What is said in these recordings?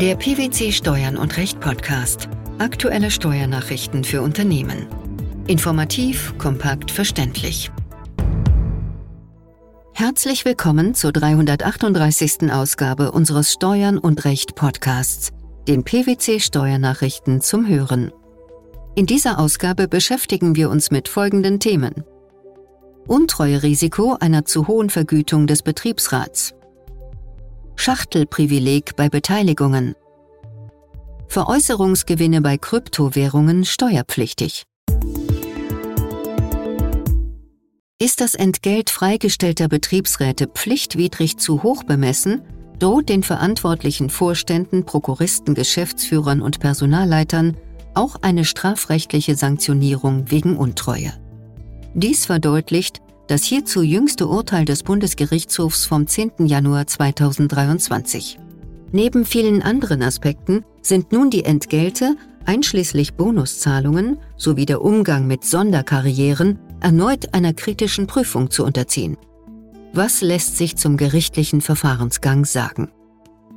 Der PwC Steuern und Recht Podcast. Aktuelle Steuernachrichten für Unternehmen. Informativ, kompakt, verständlich. Herzlich willkommen zur 338. Ausgabe unseres Steuern und Recht Podcasts, den PwC Steuernachrichten zum Hören. In dieser Ausgabe beschäftigen wir uns mit folgenden Themen. Untreuerisiko einer zu hohen Vergütung des Betriebsrats. Schachtelprivileg bei Beteiligungen. Veräußerungsgewinne bei Kryptowährungen steuerpflichtig. Ist das Entgelt freigestellter Betriebsräte pflichtwidrig zu hoch bemessen, droht den verantwortlichen Vorständen, Prokuristen, Geschäftsführern und Personalleitern auch eine strafrechtliche Sanktionierung wegen Untreue. Dies verdeutlicht das hierzu jüngste Urteil des Bundesgerichtshofs vom 10. Januar 2023. Neben vielen anderen Aspekten sind nun die Entgelte, einschließlich Bonuszahlungen sowie der Umgang mit Sonderkarrieren, erneut einer kritischen Prüfung zu unterziehen. Was lässt sich zum gerichtlichen Verfahrensgang sagen?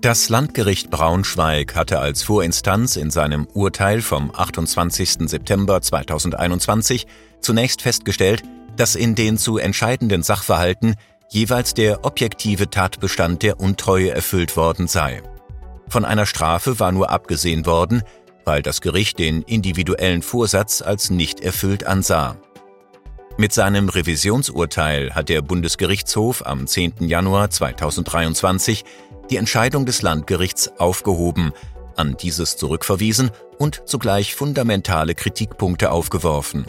Das Landgericht Braunschweig hatte als Vorinstanz in seinem Urteil vom 28. September 2021 zunächst festgestellt, dass in den zu entscheidenden Sachverhalten jeweils der objektive Tatbestand der Untreue erfüllt worden sei. Von einer Strafe war nur abgesehen worden, weil das Gericht den individuellen Vorsatz als nicht erfüllt ansah. Mit seinem Revisionsurteil hat der Bundesgerichtshof am 10. Januar 2023 die Entscheidung des Landgerichts aufgehoben, an dieses zurückverwiesen und zugleich fundamentale Kritikpunkte aufgeworfen.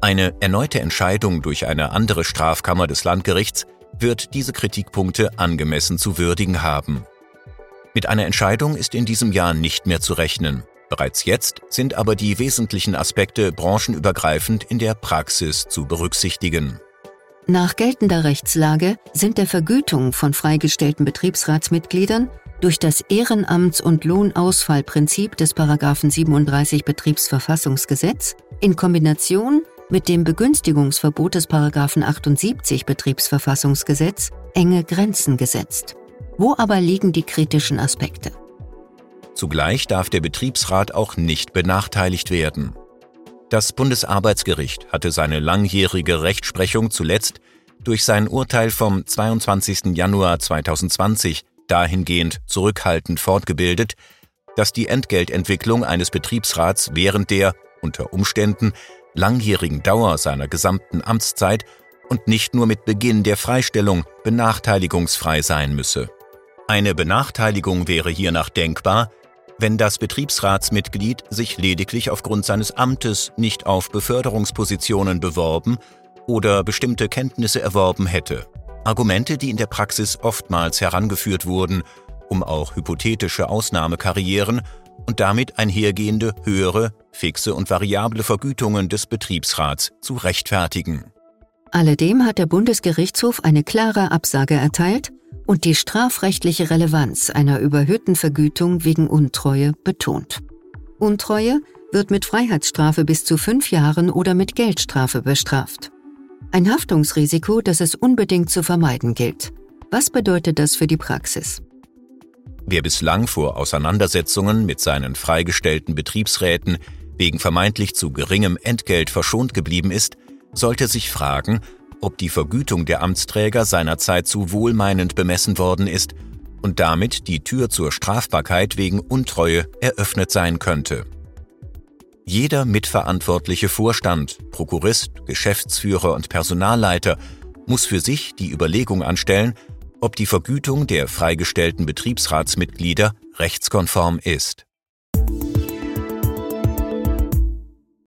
Eine erneute Entscheidung durch eine andere Strafkammer des Landgerichts wird diese Kritikpunkte angemessen zu würdigen haben. Mit einer Entscheidung ist in diesem Jahr nicht mehr zu rechnen. Bereits jetzt sind aber die wesentlichen Aspekte branchenübergreifend in der Praxis zu berücksichtigen. Nach geltender Rechtslage sind der Vergütung von freigestellten Betriebsratsmitgliedern durch das Ehrenamts- und Lohnausfallprinzip des 37 Betriebsverfassungsgesetz in Kombination mit dem Begünstigungsverbot des 78 Betriebsverfassungsgesetz enge Grenzen gesetzt. Wo aber liegen die kritischen Aspekte? Zugleich darf der Betriebsrat auch nicht benachteiligt werden. Das Bundesarbeitsgericht hatte seine langjährige Rechtsprechung zuletzt durch sein Urteil vom 22. Januar 2020 dahingehend zurückhaltend fortgebildet, dass die Entgeltentwicklung eines Betriebsrats während der, unter Umständen, langjährigen Dauer seiner gesamten Amtszeit und nicht nur mit Beginn der Freistellung benachteiligungsfrei sein müsse. Eine Benachteiligung wäre hiernach denkbar, wenn das Betriebsratsmitglied sich lediglich aufgrund seines Amtes nicht auf Beförderungspositionen beworben oder bestimmte Kenntnisse erworben hätte. Argumente, die in der Praxis oftmals herangeführt wurden, um auch hypothetische Ausnahmekarrieren und damit einhergehende höhere, fixe und variable Vergütungen des Betriebsrats zu rechtfertigen. Alledem hat der Bundesgerichtshof eine klare Absage erteilt und die strafrechtliche Relevanz einer überhöhten Vergütung wegen Untreue betont. Untreue wird mit Freiheitsstrafe bis zu fünf Jahren oder mit Geldstrafe bestraft. Ein Haftungsrisiko, das es unbedingt zu vermeiden gilt. Was bedeutet das für die Praxis? Wer bislang vor Auseinandersetzungen mit seinen freigestellten Betriebsräten wegen vermeintlich zu geringem Entgelt verschont geblieben ist, sollte sich fragen, ob die Vergütung der Amtsträger seinerzeit zu wohlmeinend bemessen worden ist und damit die Tür zur Strafbarkeit wegen Untreue eröffnet sein könnte. Jeder mitverantwortliche Vorstand, Prokurist, Geschäftsführer und Personalleiter muss für sich die Überlegung anstellen, ob die Vergütung der freigestellten Betriebsratsmitglieder rechtskonform ist.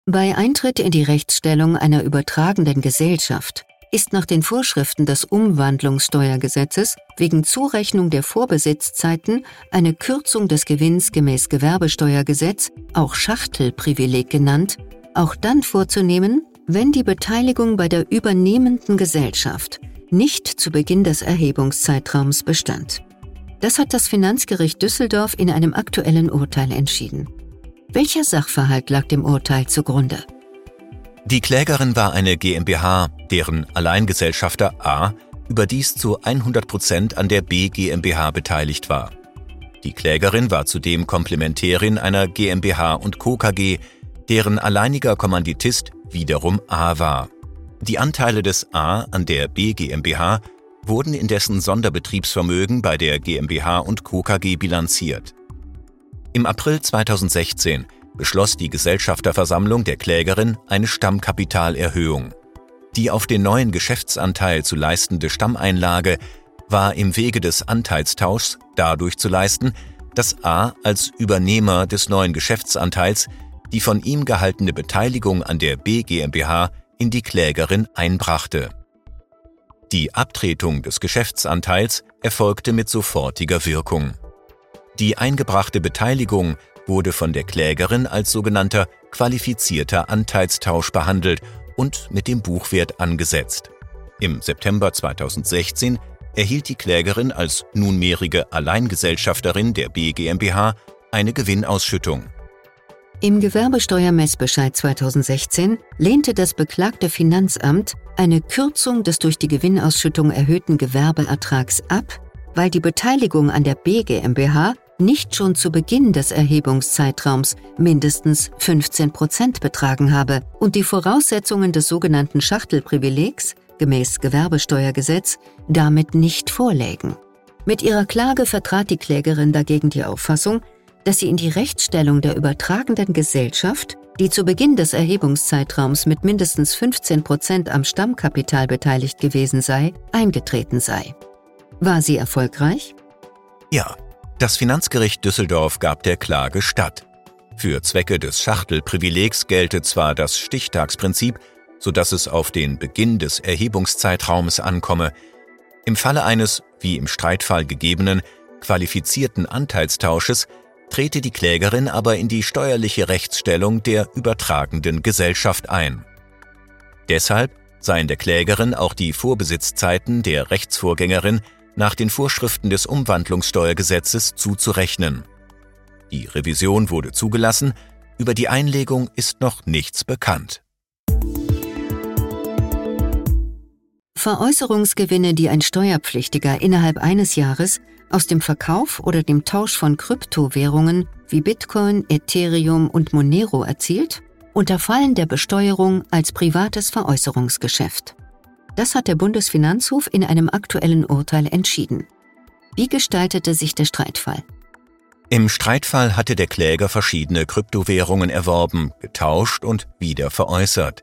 Bei Eintritt in die Rechtsstellung einer übertragenden Gesellschaft ist nach den Vorschriften des Umwandlungssteuergesetzes wegen Zurechnung der Vorbesitzzeiten eine Kürzung des Gewinns gemäß Gewerbesteuergesetz, auch Schachtelprivileg genannt, auch dann vorzunehmen, wenn die Beteiligung bei der übernehmenden Gesellschaft nicht zu Beginn des Erhebungszeitraums bestand. Das hat das Finanzgericht Düsseldorf in einem aktuellen Urteil entschieden. Welcher Sachverhalt lag dem Urteil zugrunde? Die Klägerin war eine GmbH, deren Alleingesellschafter A überdies zu 100 Prozent an der B GmbH beteiligt war. Die Klägerin war zudem Komplementärin einer GmbH und Co. KG, deren alleiniger Kommanditist wiederum A war. Die Anteile des A an der B GmbH wurden in dessen Sonderbetriebsvermögen bei der GmbH und Co. KG bilanziert. Im April 2016 beschloss die Gesellschafterversammlung der Klägerin eine Stammkapitalerhöhung. Die auf den neuen Geschäftsanteil zu leistende Stammeinlage war im Wege des Anteilstauschs dadurch zu leisten, dass A als Übernehmer des neuen Geschäftsanteils die von ihm gehaltene Beteiligung an der B GmbH in die Klägerin einbrachte. Die Abtretung des Geschäftsanteils erfolgte mit sofortiger Wirkung. Die eingebrachte Beteiligung wurde von der Klägerin als sogenannter qualifizierter Anteilstausch behandelt und mit dem Buchwert angesetzt. Im September 2016 erhielt die Klägerin als nunmehrige Alleingesellschafterin der B GmbH eine Gewinnausschüttung. Im Gewerbesteuermessbescheid 2016 lehnte das beklagte Finanzamt eine Kürzung des durch die Gewinnausschüttung erhöhten Gewerbeertrags ab, weil die Beteiligung an der B GmbH nicht schon zu Beginn des Erhebungszeitraums mindestens 15 Prozent betragen habe und die Voraussetzungen des sogenannten Schachtelprivilegs gemäß Gewerbesteuergesetz damit nicht vorlägen. Mit ihrer Klage vertrat die Klägerin dagegen die Auffassung, dass sie in die Rechtsstellung der übertragenden Gesellschaft, die zu Beginn des Erhebungszeitraums mit mindestens 15 Prozent am Stammkapital beteiligt gewesen sei, eingetreten sei. War sie erfolgreich? Ja, das Finanzgericht Düsseldorf gab der Klage statt. Für Zwecke des Schachtelprivilegs gelte zwar das Stichtagsprinzip, so dass es auf den Beginn des Erhebungszeitraums ankomme. Im Falle eines, wie im Streitfall gegebenen, qualifizierten Anteilstausches trete die Klägerin aber in die steuerliche Rechtsstellung der übertragenden Gesellschaft ein. Deshalb seien der Klägerin auch die Vorbesitzzeiten der Rechtsvorgängerin nach den Vorschriften des Umwandlungssteuergesetzes zuzurechnen. Die Revision wurde zugelassen, über die Einlegung ist noch nichts bekannt. Veräußerungsgewinne, die ein Steuerpflichtiger innerhalb eines Jahres aus dem Verkauf oder dem Tausch von Kryptowährungen wie Bitcoin, Ethereum und Monero erzielt, unterfallen der Besteuerung als privates Veräußerungsgeschäft. Das hat der Bundesfinanzhof in einem aktuellen Urteil entschieden. Wie gestaltete sich der Streitfall? Im Streitfall hatte der Kläger verschiedene Kryptowährungen erworben, getauscht und wieder veräußert.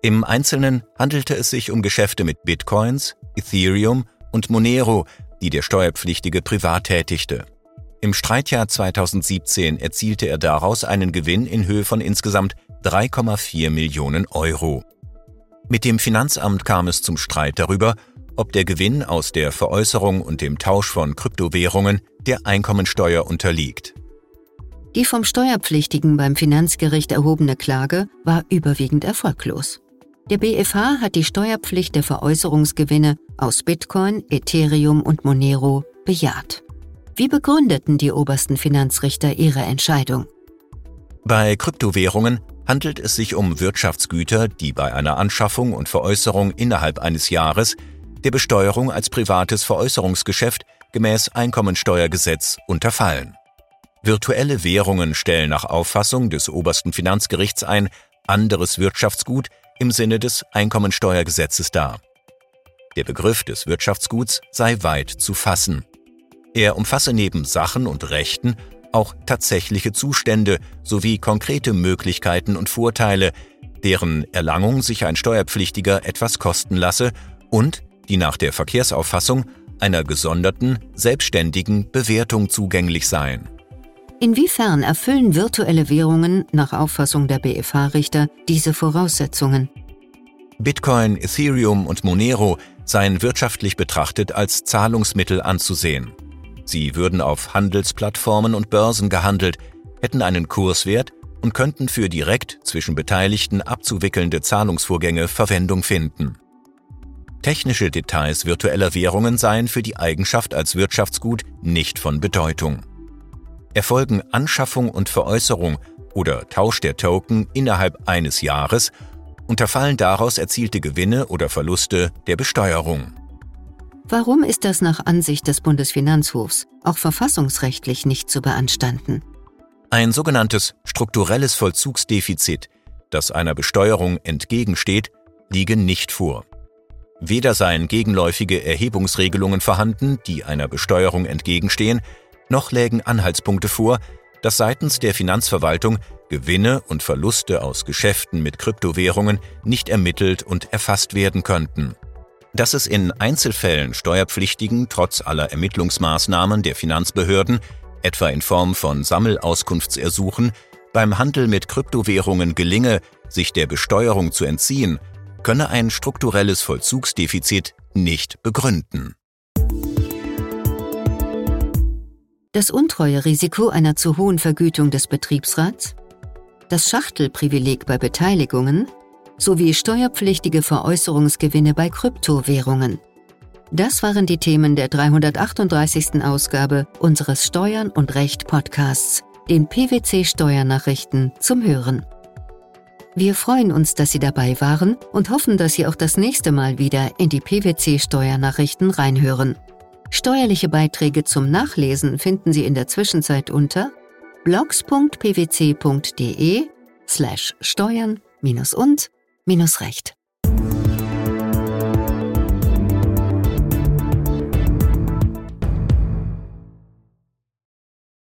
Im Einzelnen handelte es sich um Geschäfte mit Bitcoins, Ethereum und Monero, die der Steuerpflichtige privat tätigte. Im Streitjahr 2017 erzielte er daraus einen Gewinn in Höhe von insgesamt 3,4 Millionen Euro. Mit dem Finanzamt kam es zum Streit darüber, ob der Gewinn aus der Veräußerung und dem Tausch von Kryptowährungen der Einkommensteuer unterliegt. Die vom Steuerpflichtigen beim Finanzgericht erhobene Klage war überwiegend erfolglos. Der BFH hat die Steuerpflicht der Veräußerungsgewinne aus Bitcoin, Ethereum und Monero bejaht. Wie begründeten die obersten Finanzrichter ihre Entscheidung? Bei Kryptowährungen handelt es sich um Wirtschaftsgüter, die bei einer Anschaffung und Veräußerung innerhalb eines Jahres der Besteuerung als privates Veräußerungsgeschäft gemäß Einkommensteuergesetz unterfallen. Virtuelle Währungen stellen nach Auffassung des obersten Finanzgerichts ein anderes Wirtschaftsgut, im Sinne des Einkommensteuergesetzes dar. Der Begriff des Wirtschaftsguts sei weit zu fassen. Er umfasse neben Sachen und Rechten auch tatsächliche Zustände sowie konkrete Möglichkeiten und Vorteile, deren Erlangung sich ein Steuerpflichtiger etwas kosten lasse und die nach der Verkehrsauffassung einer gesonderten, selbstständigen Bewertung zugänglich seien. Inwiefern erfüllen virtuelle Währungen nach Auffassung der BFH-Richter diese Voraussetzungen? Bitcoin, Ethereum und Monero seien wirtschaftlich betrachtet als Zahlungsmittel anzusehen. Sie würden auf Handelsplattformen und Börsen gehandelt, hätten einen Kurswert und könnten für direkt zwischen Beteiligten abzuwickelnde Zahlungsvorgänge Verwendung finden. Technische Details virtueller Währungen seien für die Eigenschaft als Wirtschaftsgut nicht von Bedeutung erfolgen Anschaffung und Veräußerung oder Tausch der Token innerhalb eines Jahres, unterfallen daraus erzielte Gewinne oder Verluste der Besteuerung. Warum ist das nach Ansicht des Bundesfinanzhofs auch verfassungsrechtlich nicht zu beanstanden? Ein sogenanntes strukturelles Vollzugsdefizit, das einer Besteuerung entgegensteht, liege nicht vor. Weder seien gegenläufige Erhebungsregelungen vorhanden, die einer Besteuerung entgegenstehen, noch lägen Anhaltspunkte vor, dass seitens der Finanzverwaltung Gewinne und Verluste aus Geschäften mit Kryptowährungen nicht ermittelt und erfasst werden könnten. Dass es in Einzelfällen Steuerpflichtigen trotz aller Ermittlungsmaßnahmen der Finanzbehörden, etwa in Form von Sammelauskunftsersuchen, beim Handel mit Kryptowährungen gelinge, sich der Besteuerung zu entziehen, könne ein strukturelles Vollzugsdefizit nicht begründen. Das Untreuerisiko einer zu hohen Vergütung des Betriebsrats, das Schachtelprivileg bei Beteiligungen sowie steuerpflichtige Veräußerungsgewinne bei Kryptowährungen. Das waren die Themen der 338. Ausgabe unseres Steuern und Recht Podcasts, den PwC Steuernachrichten zum Hören. Wir freuen uns, dass Sie dabei waren und hoffen, dass Sie auch das nächste Mal wieder in die PwC Steuernachrichten reinhören. Steuerliche Beiträge zum Nachlesen finden Sie in der Zwischenzeit unter blogs.pwc.de slash steuern und minus Recht.